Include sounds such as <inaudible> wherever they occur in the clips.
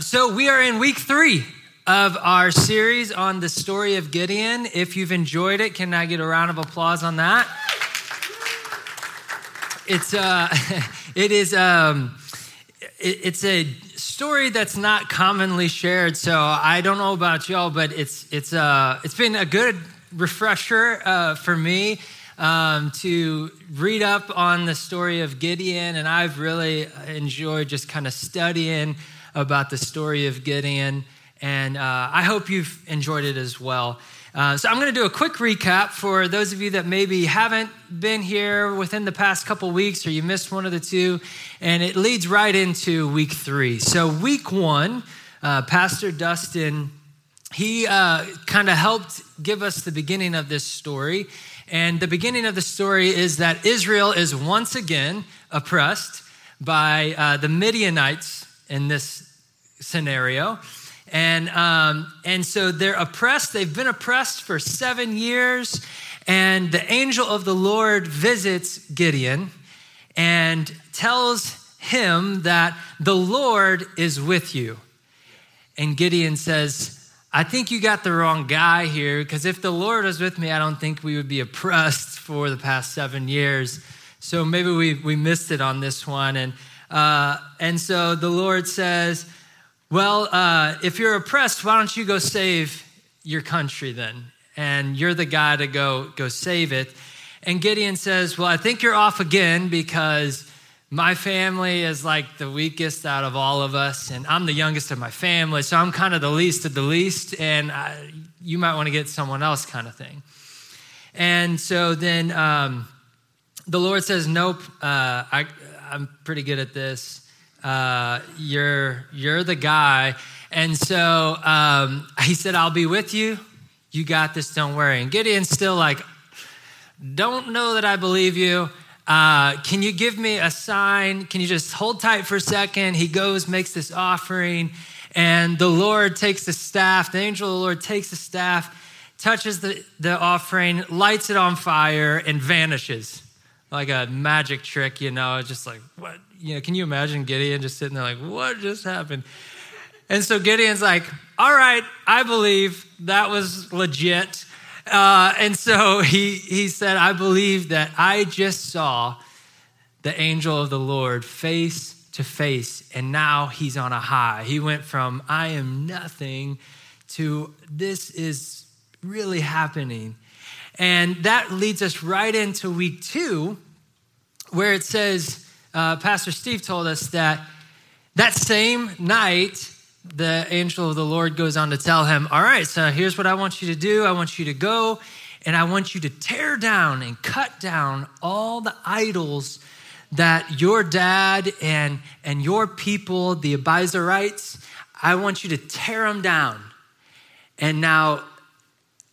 So, we are in week three of our series on the story of Gideon. If you've enjoyed it, can I get a round of applause on that? It's uh, <laughs> it is um, it, it's a story that's not commonly shared. So I don't know about y'all, but it's it's uh, it's been a good refresher uh, for me um, to read up on the story of Gideon, and I've really enjoyed just kind of studying about the story of Gideon, and uh, I hope you've enjoyed it as well. Uh, so I'm going to do a quick recap for those of you that maybe haven't been here within the past couple weeks or you missed one of the two, and it leads right into week three. So week one, uh, Pastor Dustin, he uh, kind of helped give us the beginning of this story. And the beginning of the story is that Israel is once again oppressed by uh, the Midianites in this scenario. And, um, and so they're oppressed. They've been oppressed for seven years. And the angel of the Lord visits Gideon and tells him that the Lord is with you. And Gideon says, I think you got the wrong guy here because if the Lord was with me, I don't think we would be oppressed <laughs> for the past seven years. So maybe we, we missed it on this one. And, uh, and so the Lord says, well, uh, if you're oppressed, why don't you go save your country then? And you're the guy to go, go save it. And Gideon says, Well, I think you're off again because my family is like the weakest out of all of us, and I'm the youngest of my family, so I'm kind of the least of the least, and I, you might want to get someone else, kind of thing. And so then um, the Lord says, Nope, uh, I, I'm pretty good at this uh, you're you're the guy. And so um, he said i'll be with you. You got this. Don't worry. And gideon's still like don't know that i believe you. Uh, can you give me a sign? Can you just hold tight for a second? He goes makes this offering and the lord takes the staff the angel of the lord takes the staff touches the, the offering lights it on fire and vanishes. Like a magic trick you know just like what you know, can you imagine Gideon just sitting there like, what just happened? And so Gideon's like, all right, I believe that was legit. Uh, and so <laughs> he, he said, I believe that I just saw the angel of the Lord face to face, and now he's on a high. He went from, I am nothing, to this is really happening. And that leads us right into week two, where it says, uh, Pastor Steve told us that that same night, the angel of the Lord goes on to tell him, All right, so here's what I want you to do. I want you to go and I want you to tear down and cut down all the idols that your dad and, and your people, the Abiezrites, I want you to tear them down. And now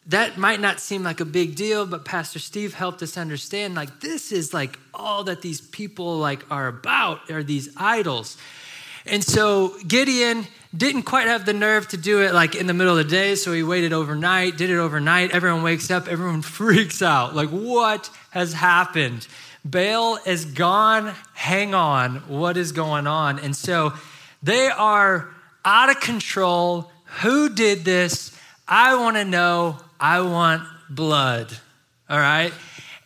that might not seem like a big deal but pastor steve helped us understand like this is like all that these people like are about are these idols. And so gideon didn't quite have the nerve to do it like in the middle of the day so he waited overnight did it overnight. Everyone wakes up everyone <laughs> freaks out. Like what has happened? Baal is gone. Hang on. What is going on? And so they are out of control. Who did this? I want to know I want blood. All right?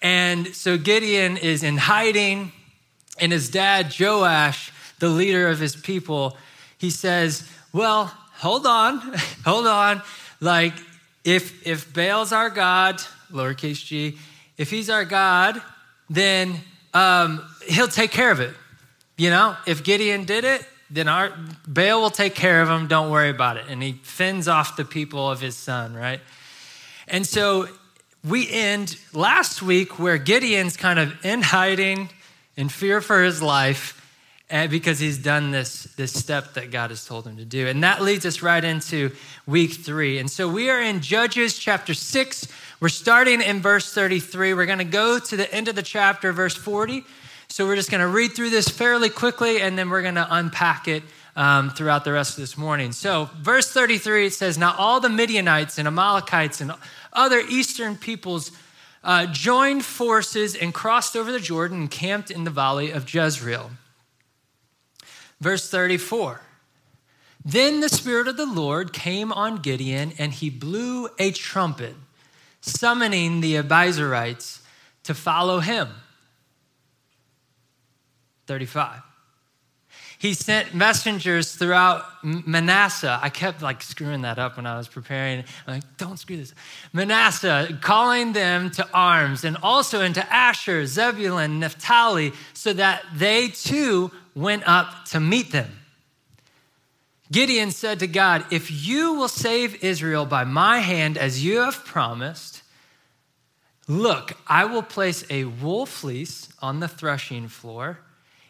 And so Gideon is in hiding, and his dad, Joash, the leader of his people, he says, Well, hold on, <laughs> hold on. Like, if if Baal's our God, lowercase g, if he's our God, then um, he'll take care of it. You know, if Gideon did it, then our Baal will take care of him. Don't worry about it. And he fends off the people of his son, right? And so we end last week where Gideon's kind of in hiding in fear for his life eh, because he's done this, this step that God has told him to do. And that leads us right into week three. And so we are in Judges chapter six. We're starting in verse 33. We're going to go to the end of the chapter, verse 40. So we're just going to read through this fairly quickly and then we're going to unpack it um, throughout the rest of this morning. So, verse 33, it says, Now all the Midianites and Amalekites and other eastern peoples uh, joined forces and crossed over the Jordan and camped in the valley of Jezreel. Verse 34 Then the Spirit of the Lord came on Gideon, and he blew a trumpet, summoning the Abiezrites to follow him. 35 he sent messengers throughout Manasseh. I kept like screwing that up when I was preparing. I'm like, don't screw this. Manasseh, calling them to arms, and also into Asher, Zebulun, Naphtali, so that they too went up to meet them. Gideon said to God, If you will save Israel by my hand as you have promised, look, I will place a wool fleece on the threshing floor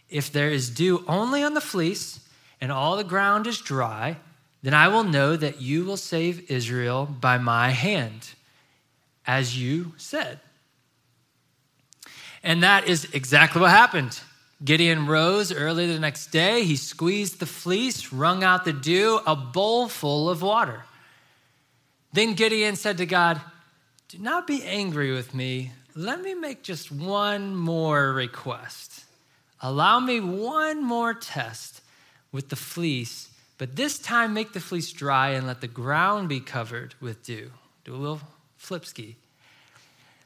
if there is dew only on the fleece and all the ground is dry, then I will know that you will save Israel by my hand, as you said. And that is exactly what happened. Gideon rose early the next day. He squeezed the fleece, wrung out the dew, a bowl full of water. Then Gideon said to God, Do not be angry with me. Let me make just one more request. Allow me one more test with the fleece, but this time make the fleece dry and let the ground be covered with dew. Do a little flip ski.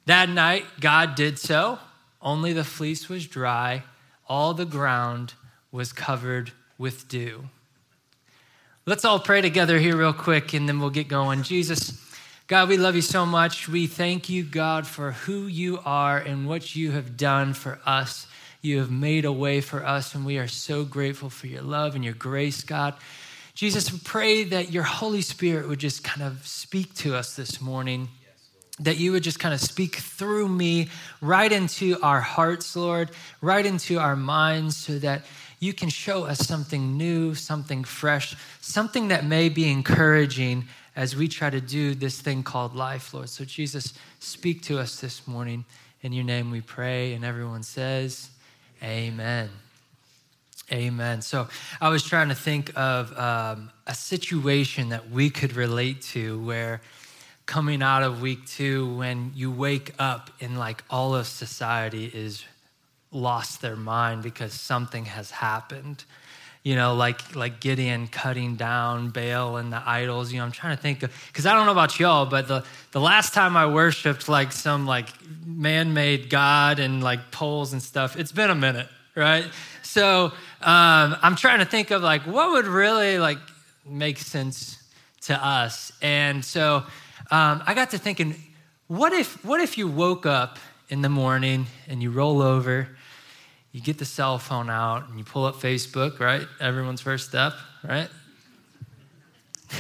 That night, God did so. Only the fleece was dry, all the ground was covered with dew. Let's all pray together here, real quick, and then we'll get going. Jesus, God, we love you so much. We thank you, God, for who you are and what you have done for us. You have made a way for us, and we are so grateful for your love and your grace, God. Jesus, we pray that your Holy Spirit would just kind of speak to us this morning, that you would just kind of speak through me right into our hearts, Lord, right into our minds, so that you can show us something new, something fresh, something that may be encouraging as we try to do this thing called life, Lord. So, Jesus, speak to us this morning. In your name we pray. And everyone says, Amen. Amen. So I was trying to think of um, a situation that we could relate to where coming out of week two, when you wake up and like all of society is lost their mind because something has happened. You know, like like Gideon cutting down Baal and the idols. You know, I'm trying to think because I don't know about y'all, but the the last time I worshipped like some like man-made god and like poles and stuff, it's been a minute, right? So um, I'm trying to think of like what would really like make sense to us, and so um, I got to thinking, what if what if you woke up in the morning and you roll over you get the cell phone out and you pull up Facebook, right? Everyone's first step, right? <laughs>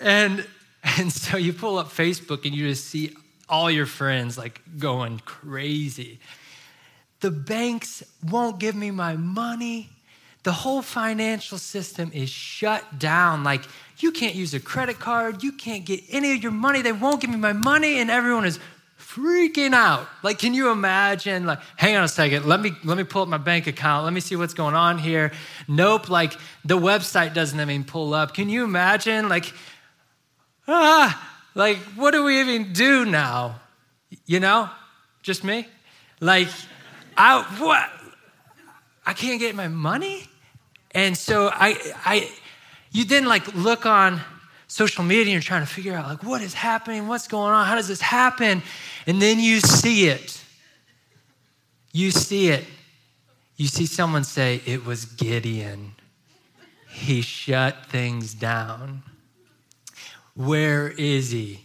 and and so you pull up Facebook and you just see all your friends like going crazy. The banks won't give me my money. The whole financial system is shut down. Like, you can't use a credit card. You can't get any of your money. They won't give me my money. And everyone is freaking out. Like, can you imagine? Like, hang on a second. Let me let me pull up my bank account. Let me see what's going on here. Nope. Like, the website doesn't even pull up. Can you imagine? Like, ah, like what do we even do now? You know, just me. Like, I what? I can't get my money, and so I I. You then like look on social media and you're trying to figure out like what is happening what's going on how does this happen and then you see it. You see it. You see someone say, It was Gideon. He shut things down. Where is he?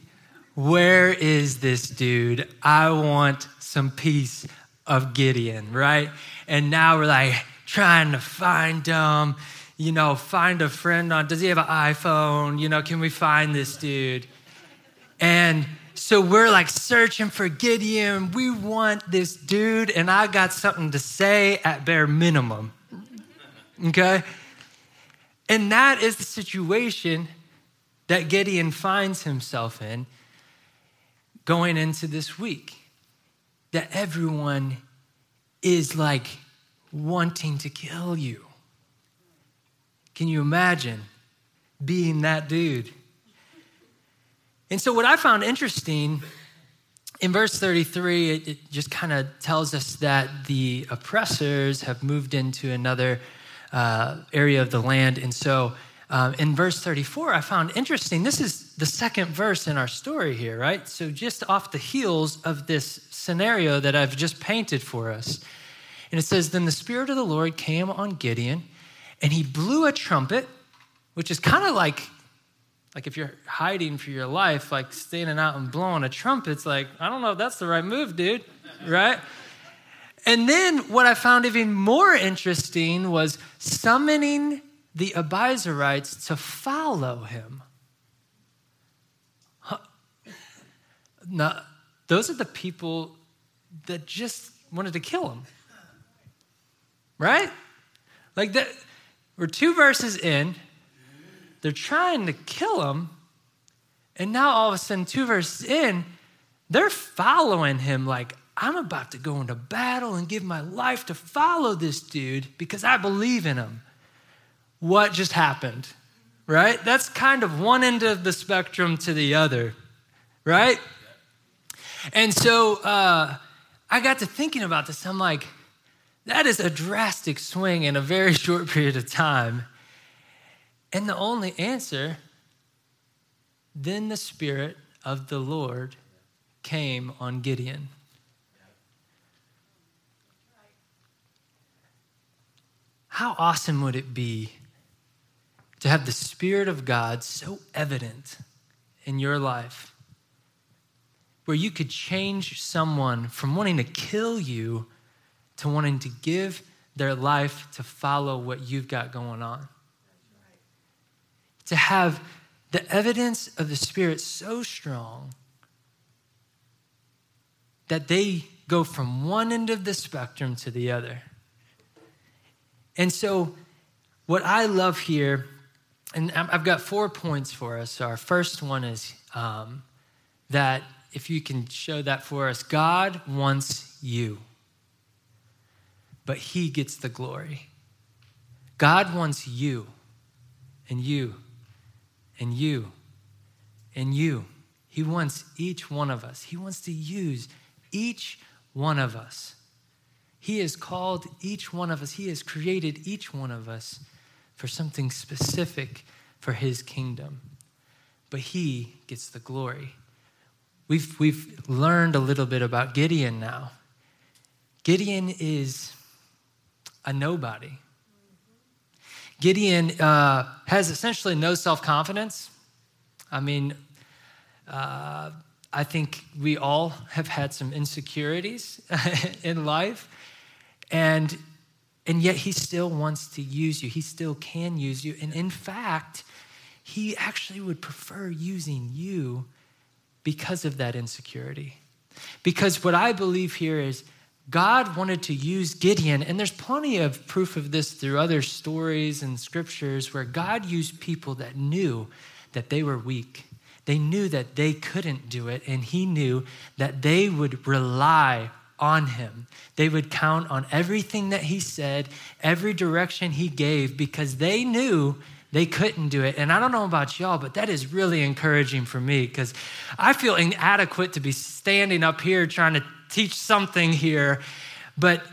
Where is this dude? I want some piece of Gideon, right? And now we're like trying to find him, you know, find a friend on, does he have an iPhone? You know, can we find this dude? And so we're like searching for Gideon. We want this dude, and I got something to say at bare minimum. Okay? And that is the situation that Gideon finds himself in going into this week. That everyone is like wanting to kill you. Can you imagine being that dude? And so, what I found interesting in verse 33, it, it just kind of tells us that the oppressors have moved into another uh, area of the land. And so um, in verse 34, I found interesting. This is the second verse in our story here, right? So just off the heels of this scenario that I've just painted for us. And it says, Then the Spirit of the Lord came on Gideon, and he blew a trumpet, which is kind of like like if you're hiding for your life, like standing out and blowing a trumpet, it's like, I don't know if that's the right move, dude, right? And then what I found even more interesting was summoning the Abiezrites to follow him. Now, those are the people that just wanted to kill him. Right? Like that, we're two verses in, they're trying to kill him, and now all of a sudden, two verses in, they're following him like, I'm about to go into battle and give my life to follow this dude because I believe in him. What just happened? Right? That's kind of one end of the spectrum to the other, right? And so uh, I got to thinking about this. I'm like, that is a drastic swing in a very <laughs> short period of time. And the only answer, then the Spirit of the Lord came on Gideon. How awesome would it be to have the Spirit of God so evident in your life where you could change someone from wanting to kill you to wanting to give their life to follow what you've got going on? To have the evidence of the Spirit so strong that they go from one end of the spectrum to the other. And so, what I love here, and I've got four points for us. So, our first one is um, that if you can show that for us, God wants you, but He gets the glory. God wants you, and you, and you, and you. He wants each one of us. He wants to use each one of us. He has called each one of us, He has created each one of us for something specific for His kingdom. But He gets the glory. We've, we've learned a little bit about Gideon now. Gideon is a nobody. Gideon uh, has essentially no self confidence. I mean, uh, I think we all have had some insecurities <laughs> in life. And, and yet he still wants to use you. He still can use you. And in fact, he actually would prefer using you because of that insecurity. Because what I believe here is God wanted to use Gideon, and there's plenty of proof of this through other stories and scriptures where God used people that knew that they were weak. They knew that they couldn't do it, and He knew that they would rely on him. They would count on everything that he said, every direction he gave, because they knew they couldn't do it. And I don't know about y'all, but that is really encouraging for me because I feel inadequate to be standing up here trying to teach something here. But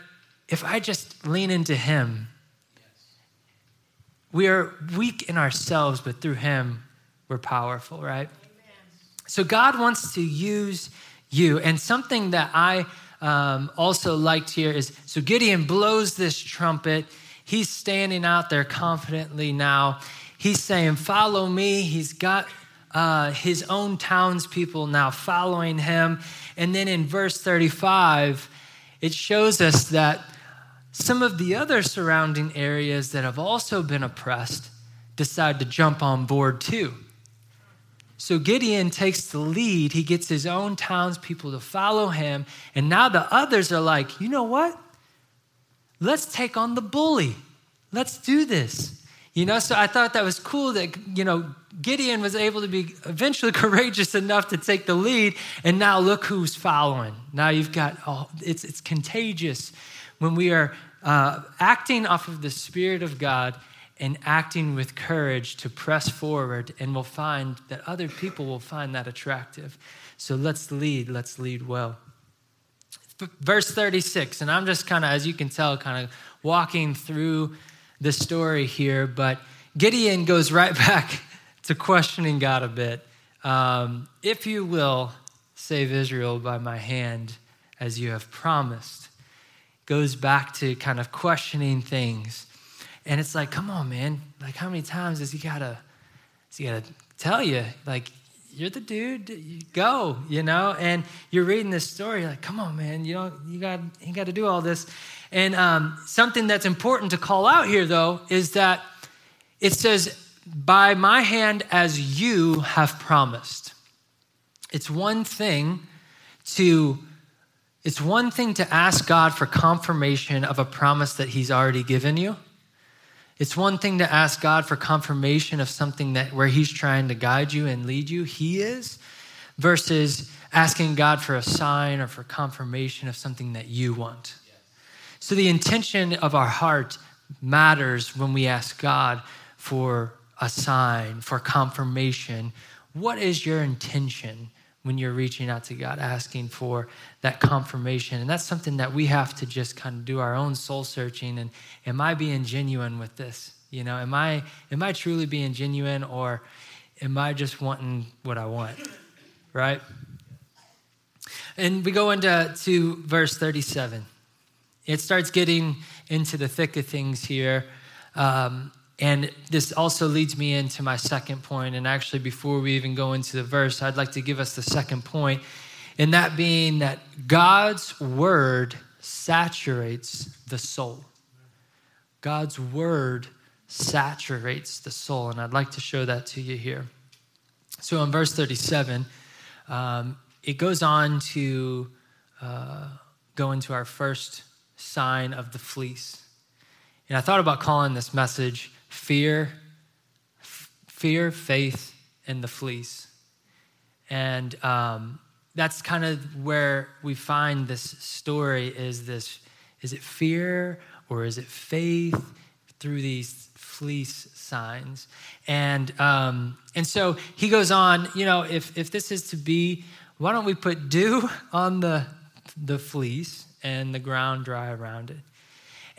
if I just lean into him, we are weak in ourselves, but through him, we're powerful, right? Amen. So God wants to use you. And something that I um, also liked here is so Gideon blows this trumpet. He's standing out there confidently now. He's saying, Follow me. He's got uh, his own townspeople now following him. And then in verse 35, it shows us that some of the other surrounding areas that have also been oppressed decide to jump on board too. So Gideon takes the lead. He gets his own townspeople to follow him. And now the others are like, you know what? Let's take on the bully. Let's do this. You know, so I thought that was cool that, you know, Gideon was able to be eventually <laughs> courageous enough to take the lead. And now look who's following. Now you've got, oh, it's, it's contagious when we are uh, acting off of the Spirit of God and acting with courage to press forward, and we'll find that other people will find that attractive. So let's lead, let's lead well. Verse 36, and I'm just kind of, as you can tell, kind of walking through the story here, but Gideon goes right <laughs> back to questioning God a bit. Um, if you will save Israel by my hand as you have promised, goes back to kind of questioning things. And it's like, come on, man. Like, how many times does he gotta, does he gotta tell you, like, you're the dude, you go, you know? And you're reading this story, like, come on, man, you know, you got, you got to do all this. And um, something that's important to call out here, though, is that it says, by my hand as you have promised. It's one thing to it's one thing to ask God for confirmation of a promise that he's already given you. It's one thing to ask God for confirmation of something that where He's trying to guide you and lead you, He is, versus asking God for a sign or for confirmation of something that you want. So the intention of our heart matters when we ask God for a sign, for confirmation. What is your intention? when you're reaching out to God, asking for that confirmation. And that's something that we have to just kind of do our own soul searching. And am I being genuine with this? You know, am I am I truly being genuine or am I just wanting what I want? Right? And we go into to verse 37. It starts getting into the thick of things here. Um, and this also leads me into my second point. And actually, before we even go into the verse, I'd like to give us the second point, and that being that God's word saturates the soul. God's word saturates the soul. And I'd like to show that to you here. So in verse 37, um, it goes on to uh, go into our first sign of the fleece. And I thought about calling this message fear, fear, faith, and the fleece. And um, that's kind of where we find this story is this is it fear or is it faith through these fleece signs and um, and so he goes on you know if if this is to be why don't we put dew <laughs> on the the fleece and the ground dry around it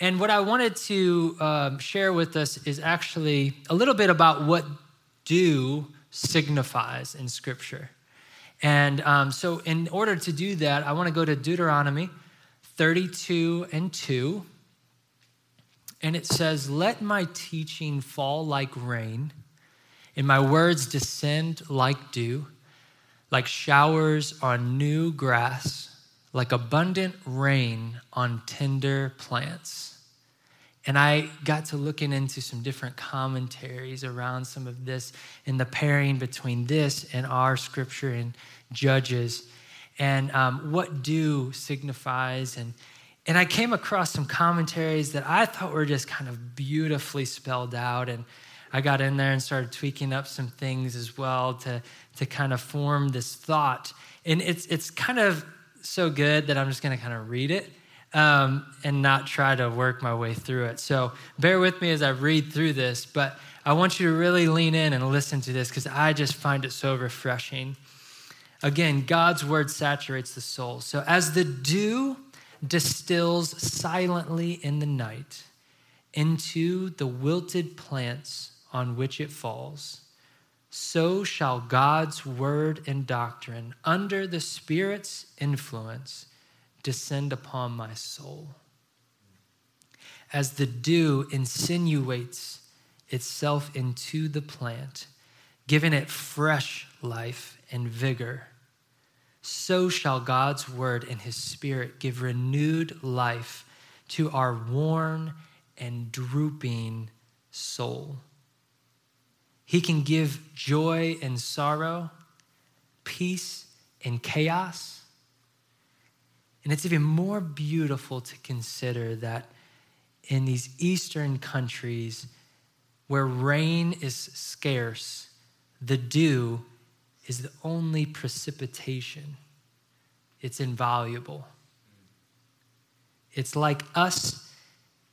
and what I wanted to um, share with us is actually a little bit about what dew signifies in Scripture. And um, so, in order to do that, I want to go to Deuteronomy 32 and 2. And it says, Let my teaching fall like rain, and my words descend like dew, like showers on new grass, like abundant rain on tender plants. And I got to looking into some different commentaries around some of this and the pairing between this and our scripture in Judges and um, what dew signifies. And, and I came across some commentaries that I thought were just kind of beautifully spelled out. And I got in there and started tweaking up some things as well to, to kind of form this thought. And it's, it's kind of so good that I'm just going to kind of read it um, and not try to work my way through it. So bear with me as I read through this, but I want you to really lean in and listen to this because I just find it so refreshing. Again, God's word saturates the soul. So as the dew distills silently in the night into the wilted plants on which it falls, so shall God's word and doctrine, under the Spirit's influence, descend upon my soul. As the dew insinuates itself into the plant, giving it fresh life and vigor, so shall God's word and his spirit give renewed life to our worn and drooping soul. He can give joy and sorrow, peace and chaos and it's even more beautiful to consider that in these Eastern countries where rain is scarce, the dew is the only precipitation. It's invaluable. It's like us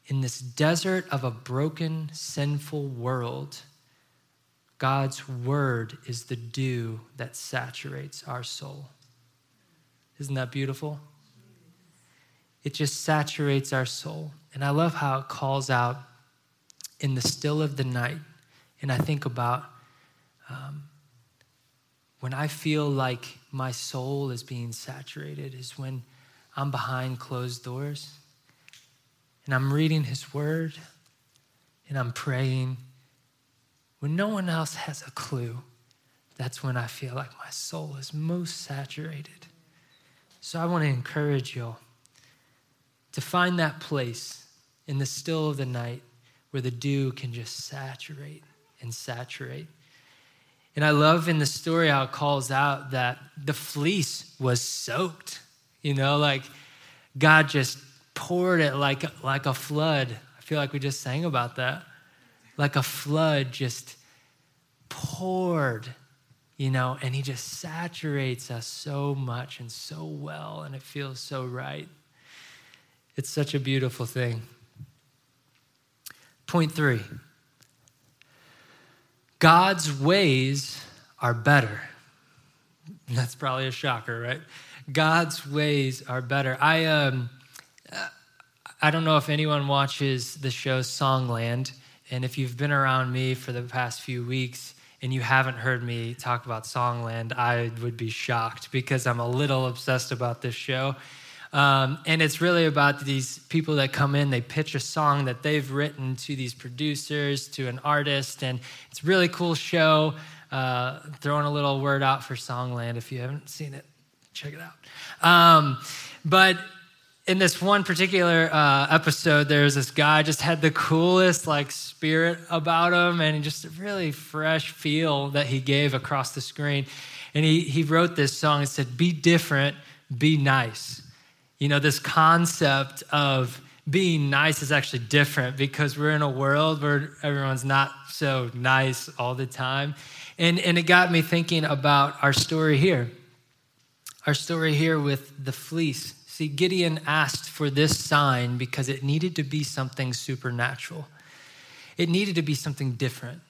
in this desert of a broken, sinful world. God's word is the dew that saturates our soul. Isn't that beautiful? it just saturates our soul. And I love how it calls out in the still of the night, and I think about um, when I feel like my soul is being saturated, is when I'm behind closed doors and I'm reading His Word and I'm praying. When no one else has a clue, that's when I feel like my soul is most saturated. So I want to encourage y'all to find that place in the still of the night where the dew can just saturate and saturate. And I love in the story how it calls out that the fleece was soaked. You know, like God just poured it like, like a flood. I feel like we just sang about that. Like a flood just poured, you know, and He just saturates us so much and so well, and it feels so right. It's such a beautiful thing. Point three God's ways are better. That's probably a shocker, right? God's ways are better. I um, I don't know if anyone watches the show Songland, and if you've been around me for the past few weeks and you haven't heard me talk about Songland, I would be shocked because I'm a little obsessed about this show. Um, and it's really about these people that come in, they pitch a song that they've written to these producers, to an artist, and it's a really cool show. Uh, throwing a little word out for Songland if you haven't seen it, check it out. Um, but in this one particular uh, episode, there's this guy just had the coolest like spirit about him, and just a really fresh feel that he gave across the screen. And he he wrote this song. It said, "Be different, be nice." You know, this concept of being nice is actually different because we're in a world where everyone's not so nice all the time. And, and it got me thinking about our story here. Our story here with the fleece. See, Gideon asked for this sign because it needed to be something supernatural. It needed to be something different.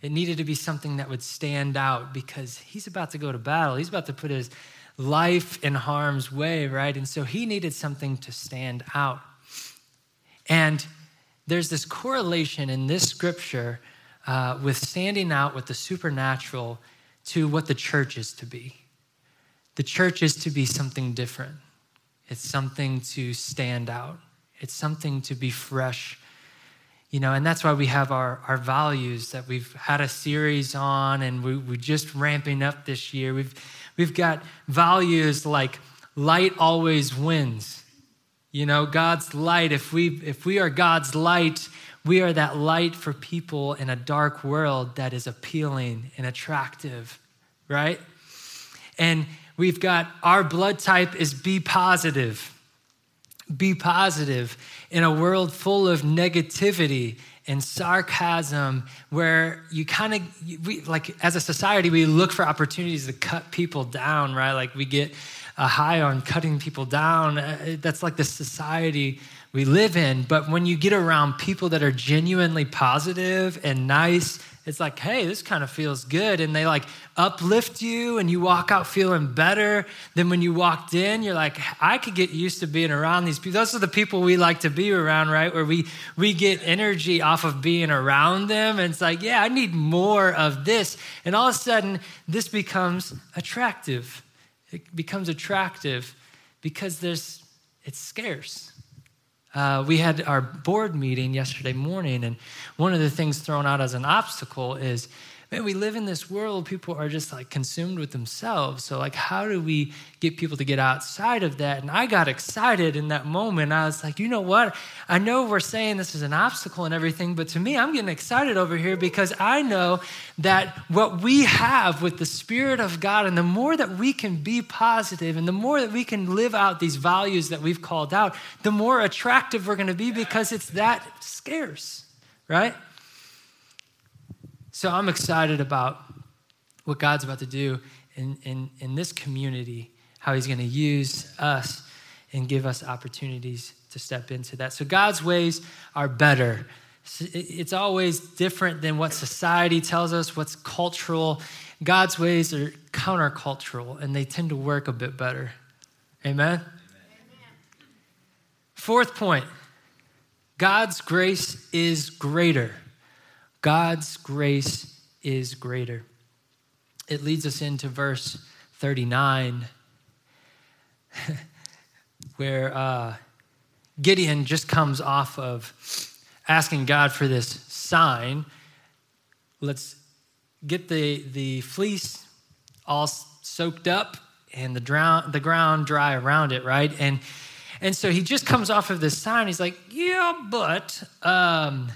It needed to be something that would stand out because he's about to go to battle. He's about to put his life in harm's way, right? And so he needed something to stand out. And there's this correlation in this scripture uh, with standing out with the supernatural to what the church is to be. The church is to be something different, it's something to stand out, it's something to be fresh. You know, and that's why we have our, our values that we've had a series on and we, we're just ramping up this year. We've We've got values like light always wins. You know, God's light, if we if we are God's light, we are that light for people in a dark world that is appealing and attractive, right? And we've got our blood type is B positive. Be positive in a world full of negativity and sarcasm where you kind of we like as a society we look for opportunities to cut people down right? Like we get a high on cutting people down. Uh, that's like the society we live in. But when you get around people that are genuinely positive and nice it's like, hey, this kind of feels good. And they like uplift you and you walk out feeling better than when you walked in. You're like, I could get used to being around these people. Those are the people we like to be around, right? Where we, we get energy off of being around them. And it's like, yeah, I need more of this. And all of a sudden, this becomes attractive. It becomes attractive because there's, it's scarce. Uh, we had our board meeting yesterday morning, and one of the things thrown out as an obstacle is man, we live in this world, people are just like consumed with themselves. So, like, how do we get people to get outside of that? And I got excited in that moment. I was like, you know what? I know we're saying this is an obstacle and everything, but to me, I'm getting excited over here because I know that what we have with the Spirit of God, and the more that we can be positive and the more that we can live out these values that we've called out, the more attractive we're going to be because it's that scarce, right? So I'm excited about what God's about to do in, in, in this community, how He's going to use us and give us opportunities to step into that. So God's ways are better. It's always different than what society tells us, what's cultural. God's ways are countercultural and they tend to work a bit better. Amen? Amen. Fourth point God's grace is greater. God's grace is greater. It leads us into verse 39, <laughs> where uh, Gideon just comes off of asking God for this sign. Let's get the, the fleece all soaked up and the, drown, the ground dry around it, right? And, and so he just comes off of this sign. He's like, Yeah, but um,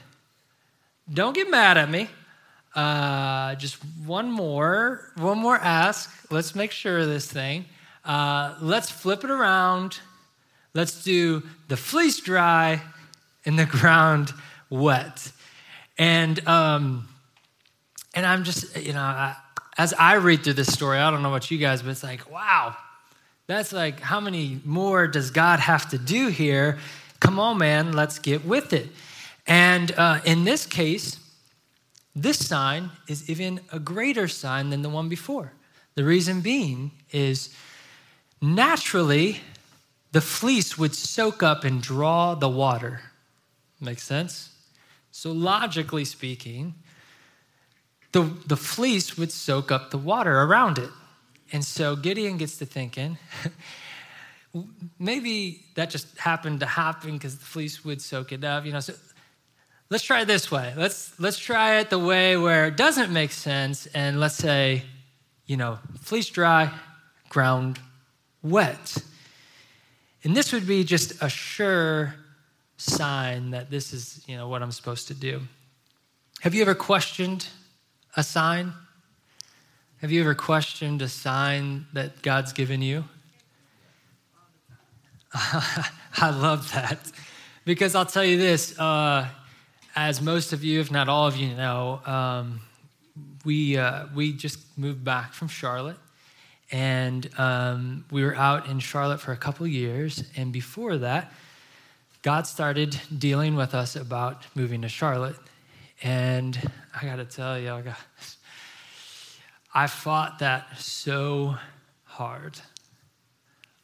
don't get mad at me. Uh, just one more, one more ask. Let's make sure of this thing. Uh, let's flip it around. Let's do the fleece dry and the <laughs> ground wet. And um, and I'm just, you know, I, as I read through this story, I don't know about you guys, but it's like, wow, that's like, how many more does God have to do here? Come on, man, let's get with it. And uh, in this case, this sign is even a greater sign than the one before. The reason being is naturally, the fleece would soak up and draw the water. Makes sense? So, logically speaking, the, the fleece would soak up the water around it. And so Gideon gets to thinking, <laughs> maybe that just happened to happen because the fleece would soak it up. You know, so let's try it this way. Let's let's try it the way where it doesn't make sense, and let's say, you know, fleece dry, ground wet. And this would be just a sure sign that this is, you know, what I'm supposed to do. Have you ever questioned a sign? Have you ever questioned a sign that God's given you? <laughs> I love that because I'll tell you this uh, as most of you, if not all of you know, um, we, uh, we just moved back from Charlotte. And um, we were out in Charlotte for a couple years. And before that, God started dealing with us about moving to Charlotte. And I got to tell you, I, got, I fought that so hard.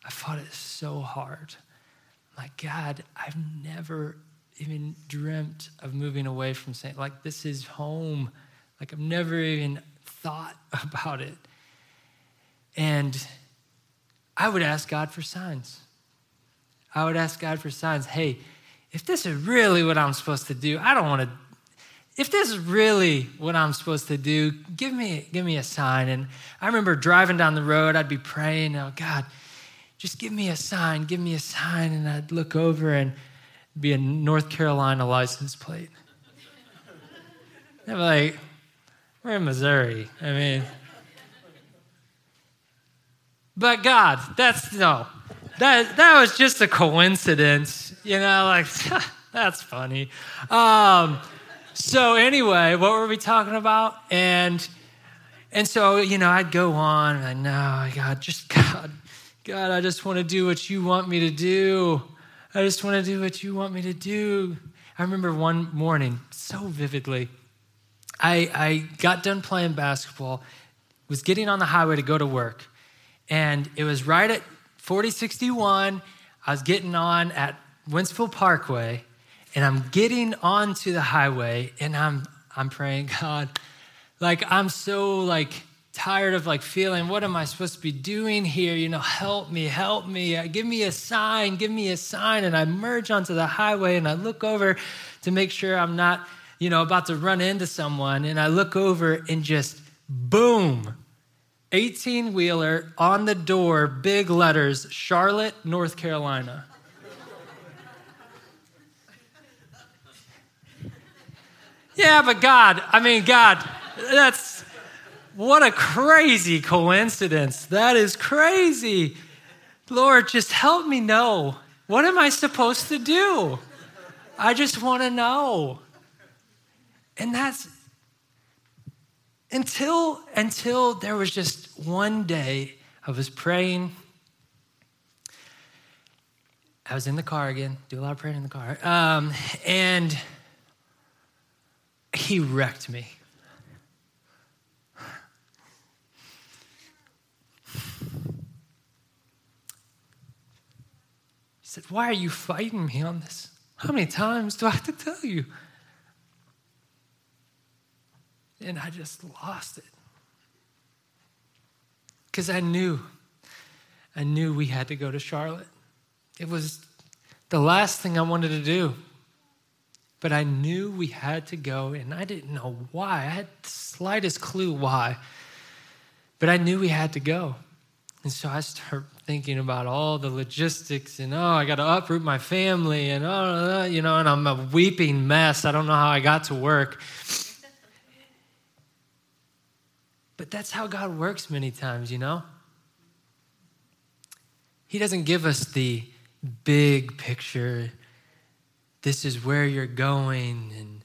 I fought it so hard. Like, God, I've never even dreamt of moving away from St. Like, this is home. Like, I've never even thought <laughs> about it. And I would ask God for signs. I would ask God for signs. Hey, if this is really what I'm supposed to do, I don't want to if this is really what I'm supposed to do, give me, give me a sign. And I remember driving down the road, I'd be praying, oh God, just give me a sign, give me a sign. And I'd look over and be a North Carolina license plate. I'm like, we're in Missouri. I mean, but God, that's no, that that was just a coincidence, you know. Like <laughs> that's funny. Um, so anyway, what were we talking about? And and so you know, I'd go on. And know, God, just God, God, I just want to do what you want me to do. I just want to do what you want me to do. I remember one morning so vividly. I I got done playing basketball, was getting on the highway to go to work, and it was right at 4061. I was getting on at Wentzville Parkway and I'm getting onto the highway and I'm I'm praying, <laughs> God, like I'm so like tired of like feeling what am I supposed to be doing here? You know, help me, help me. Uh, give me a sign, give me a sign. And I merge onto the highway and I look over to make sure I'm not, you know, about to run into someone. And I look over and just boom, 18 wheeler on the door, big letters, Charlotte, North Carolina. <laughs> Yeah, but God, I mean, God, that's what a crazy coincidence. That is crazy. Lord, just help me know. What am I supposed to do? I just want to know. And that's until until there was just one day I was praying. I was in the car again, do a lot of praying in the car. Um, and he wrecked me. Said, Why are you fighting me on this? How many times do I have to tell you? And I just lost it. Because I knew, I knew we had to go to Charlotte. It was the last thing I wanted to do. But I knew we had to go, and I didn't know why. I had the slightest clue why. But I knew we had to go. And so I start thinking about all the logistics and, oh, I got to uproot my family and, oh, uh, you know, and I'm a weeping mess. I don't know how I got to work. But that's how God works many times, you know? He doesn't give us the big picture. This is where you're going and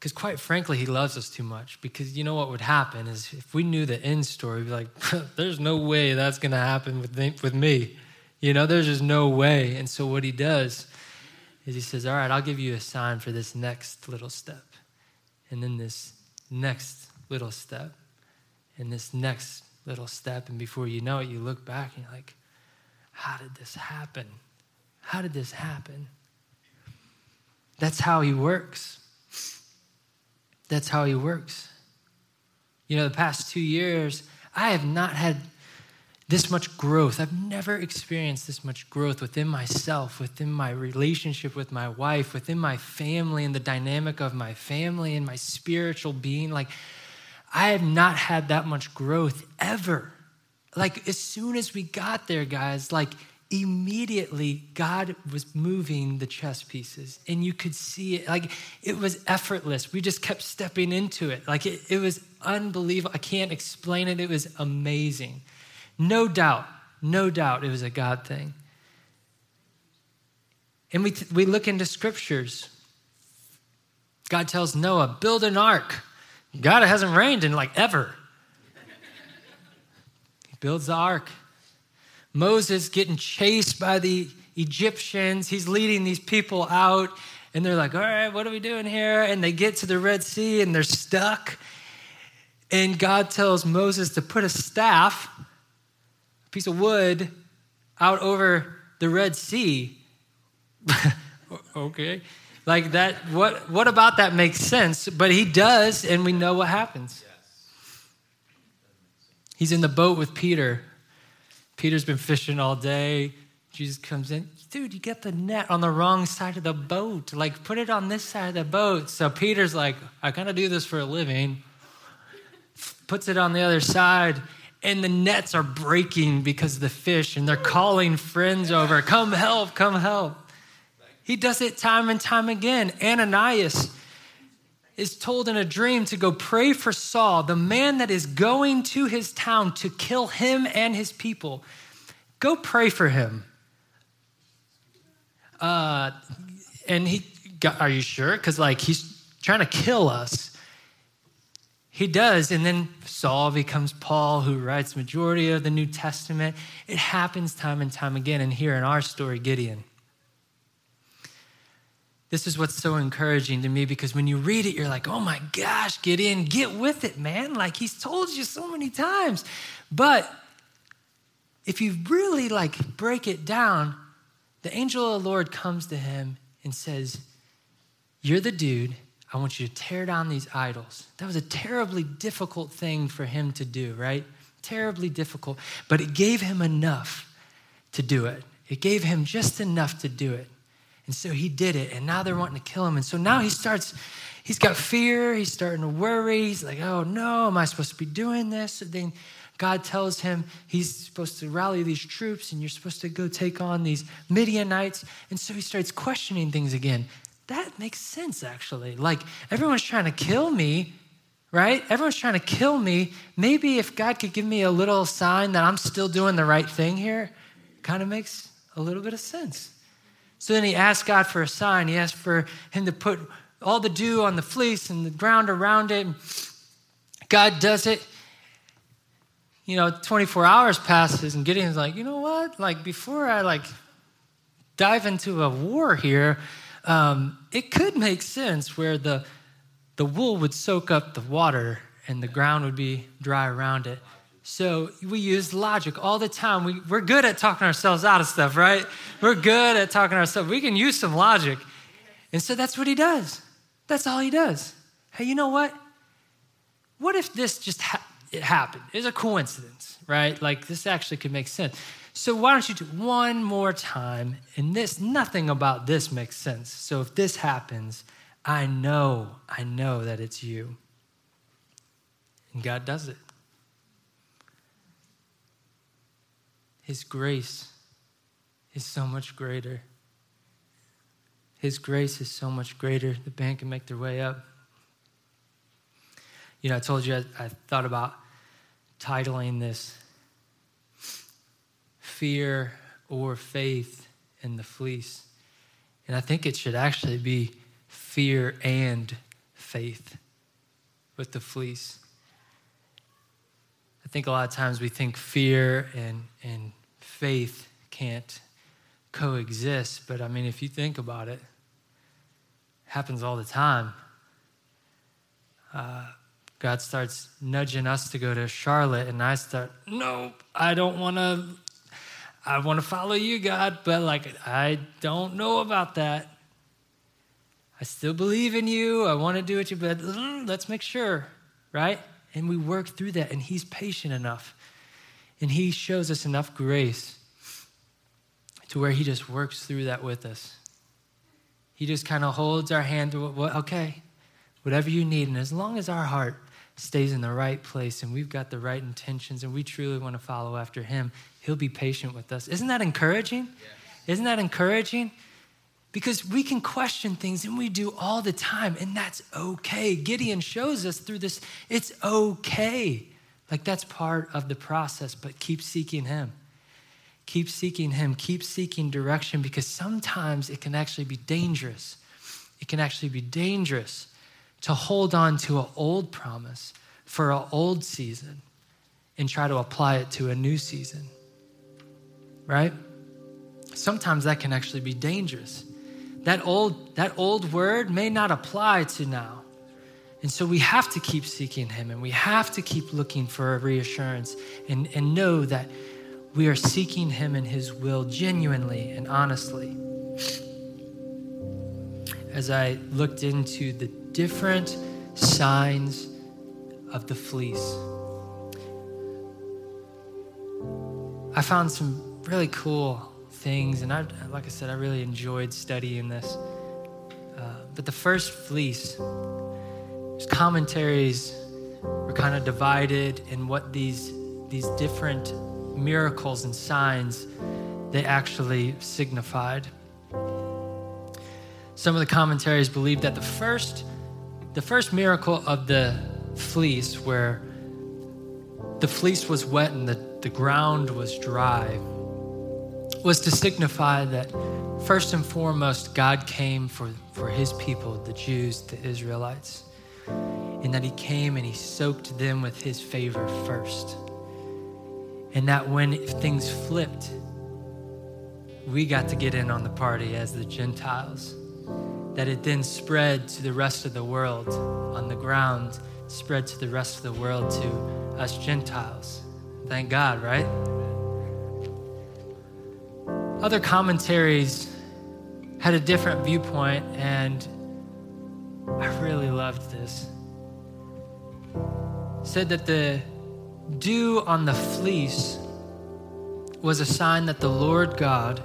because quite frankly, he loves us too much. Because you know what would happen is if we knew the end story, we'd be like, <laughs> there's no way that's going to happen with with me. You know, there's just no way. And so what he does is he says, all right, I'll give you a sign for this next little step. And then this next little step. And this next little step. And before you know it, you look back and you're like, how did this happen? How did this happen? That's how he works. That's how he works. You know, the past two years, I have not had this much growth. I've never experienced this much growth within myself, within my relationship with my wife, within my family and the dynamic of my family and my spiritual being. Like, I have not had that much growth ever. Like, as soon as we got there, guys, like, immediately God was moving the chess pieces and you could see it like it was effortless. We just kept stepping into it. Like it, it was unbelievable. I can't explain it. It was amazing. No doubt, no doubt it was a God thing. And we, we look into scriptures. God tells Noah, build an ark. God, it hasn't rained in like ever. He builds the ark. Moses getting chased by the Egyptians. He's leading these people out, and they're like, All right, what are we doing here? And they get to the Red Sea and they're stuck. And God tells Moses to put a staff, a piece of wood, out over the Red Sea. <laughs> okay. Like that, what, what about that makes sense? But he does, and we know what happens. He's in the boat with Peter, Peter's been fishing all day. Jesus comes in, dude, you get the net on the wrong side of the boat. Like, put it on this side of the boat. So Peter's like, I kind of do this for a living. Puts it on the other side, and the nets are breaking because of the fish, and they're calling friends over, come help, come help. He does it time and time again. Ananias is told in a dream to go pray for Saul, the man that is going to his town to kill him and his people. Go pray for him. Uh, and he, are you sure? Because like he's trying to kill us. He does, and then Saul becomes Paul, who writes majority of the New Testament. It happens time and time again. And here in our story, Gideon. This is what's so encouraging to me because when you read it, you're like, oh my gosh, get in, get with it, man. Like he's told you so many times. But if you really like break it down, the angel of the Lord comes to him and says, You're the dude. I want you to tear down these idols. That was a terribly difficult thing for him to do, right? Terribly difficult. But it gave him enough to do it. It gave him just enough to do it. And so he did it, and now they're wanting to kill him. And so now he starts, he's got fear, he's starting to worry. He's like, oh no, am I supposed to be doing this? And then God tells him he's supposed to rally these troops and you're supposed to go take on these Midianites. And so he starts questioning things again. That makes sense, actually. Like, everyone's trying to kill me, right? Everyone's trying to kill me. Maybe if God could give me a little sign that I'm still doing the right thing here, kind of makes a little bit of sense. So then he asked God for a sign. He asked for him to put all the dew on the fleece and the ground around it. God does it. You know, 24 hours passes, and Gideon's like, you know what? Like, before I like dive into a war here, um, it could make sense where the the wool would soak up the water and the ground would be dry around it. So we use logic all the time. We, we're good at talking ourselves out of stuff, right? We're good at talking ourselves. We can use some logic. And so that's what he does. That's all he does. Hey, you know what? what if this just ha- it happened? It's a coincidence, right? Like this actually could make sense. So why don't you do one more time? And this, nothing about this makes sense. So if this happens, I know, I know that it's you. And God does it. His grace is so much greater. His grace is so much greater. The band can make their way up. You know, I told you I, I thought about titling this Fear or Faith in the Fleece. And I think it should actually be fear and faith with the fleece. I think a lot of times we think fear and, and faith can't coexist, but I mean, if you think about it, it happens all the time. Uh, God starts nudging us to go to Charlotte, and I start, nope, I don't want to. I want to follow you, God, but like, I don't know about that. I still believe in you. I want to do what you, but mm, let's make sure, right? And we work through that, and He's patient enough. And He shows us enough grace to where He just works through that with us. He just kind of holds our hand to, okay, whatever you need. And as long as our heart stays in the right place and we've got the right intentions and we truly want to follow after Him, He'll be patient with us. Isn't that encouraging? Yeah. Isn't that encouraging? Because we can question things and we do all the time, and that's okay. Gideon shows us through this, it's okay. Like that's part of the process, but keep seeking Him. Keep seeking Him. Keep seeking direction because sometimes it can actually be dangerous. It can actually be dangerous to hold on to an old promise for an old season and try to apply it to a new season. Right? Sometimes that can actually be dangerous that old, that old word may not apply to now. And so we have to keep seeking Him and we have to keep looking for a reassurance and, and know that we are seeking Him and His will genuinely and honestly. As I looked into the different signs of the fleece, I found some really cool things. And I, like I said, I really enjoyed studying this. Uh, but the first fleece, commentaries were kind of divided in what these, these different miracles and signs they actually signified. Some of the commentaries believe that the first, the first miracle of the fleece, where the fleece was wet and the, the ground was dry, was to signify that first and foremost, God came for, for his people, the Jews, the Israelites, and that he came and he soaked them with his favor first. And that when things flipped, we got to get in on the party as the Gentiles. That it then spread to the rest of the world on the ground, spread to the rest of the world to us Gentiles. Thank God, right? Other commentaries had a different viewpoint, and I really loved this. Said that the dew on the fleece was a sign that the Lord God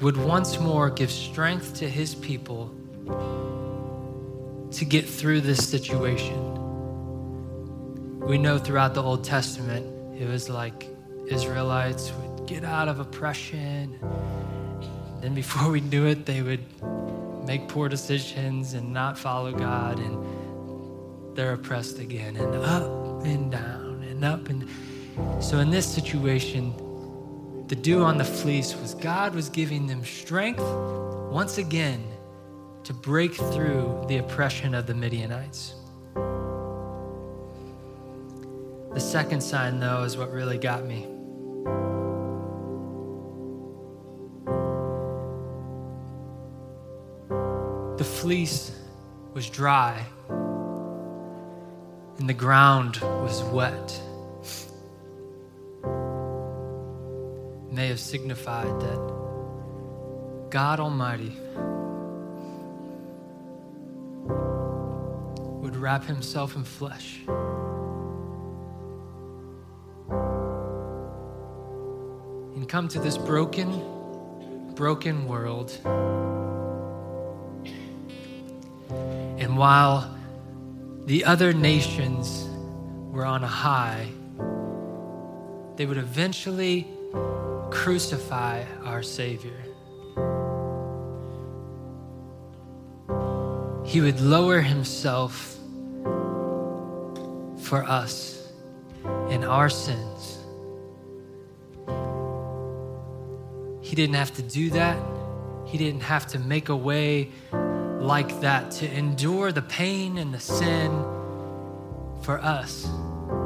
would once more give strength to his people to get through this situation. We know throughout the Old Testament, it was like Israelites would get out of oppression. Then before we knew it, they would make poor decisions and not follow God, and they're oppressed again, and up and down and up. And so, in this situation, the dew on the fleece was God was giving them strength once again to break through the oppression of the Midianites. The second sign, though, is what really got me. The fleece was dry and the ground was wet may have signified that God Almighty would wrap himself in flesh. And come to this broken, broken world. And while the other nations were on a high, they would eventually crucify our Savior. He would lower himself for us in our sins. He didn't have to do that. He didn't have to make a way like that to endure the pain and the sin for us,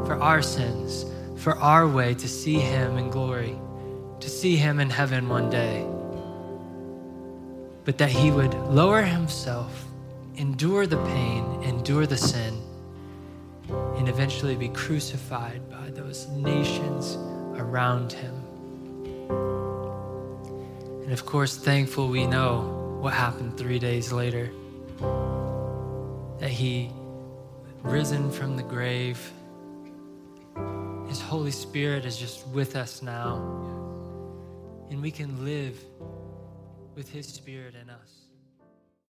for our sins, for our way to see Him in glory, to see Him in heaven one day. But that He would lower Himself, endure the pain, endure the sin, and eventually be crucified by those nations around Him. And of course, thankful we know what happened three days later. That he risen from the grave. His Holy Spirit is just with us now. And we can live with his Spirit in us.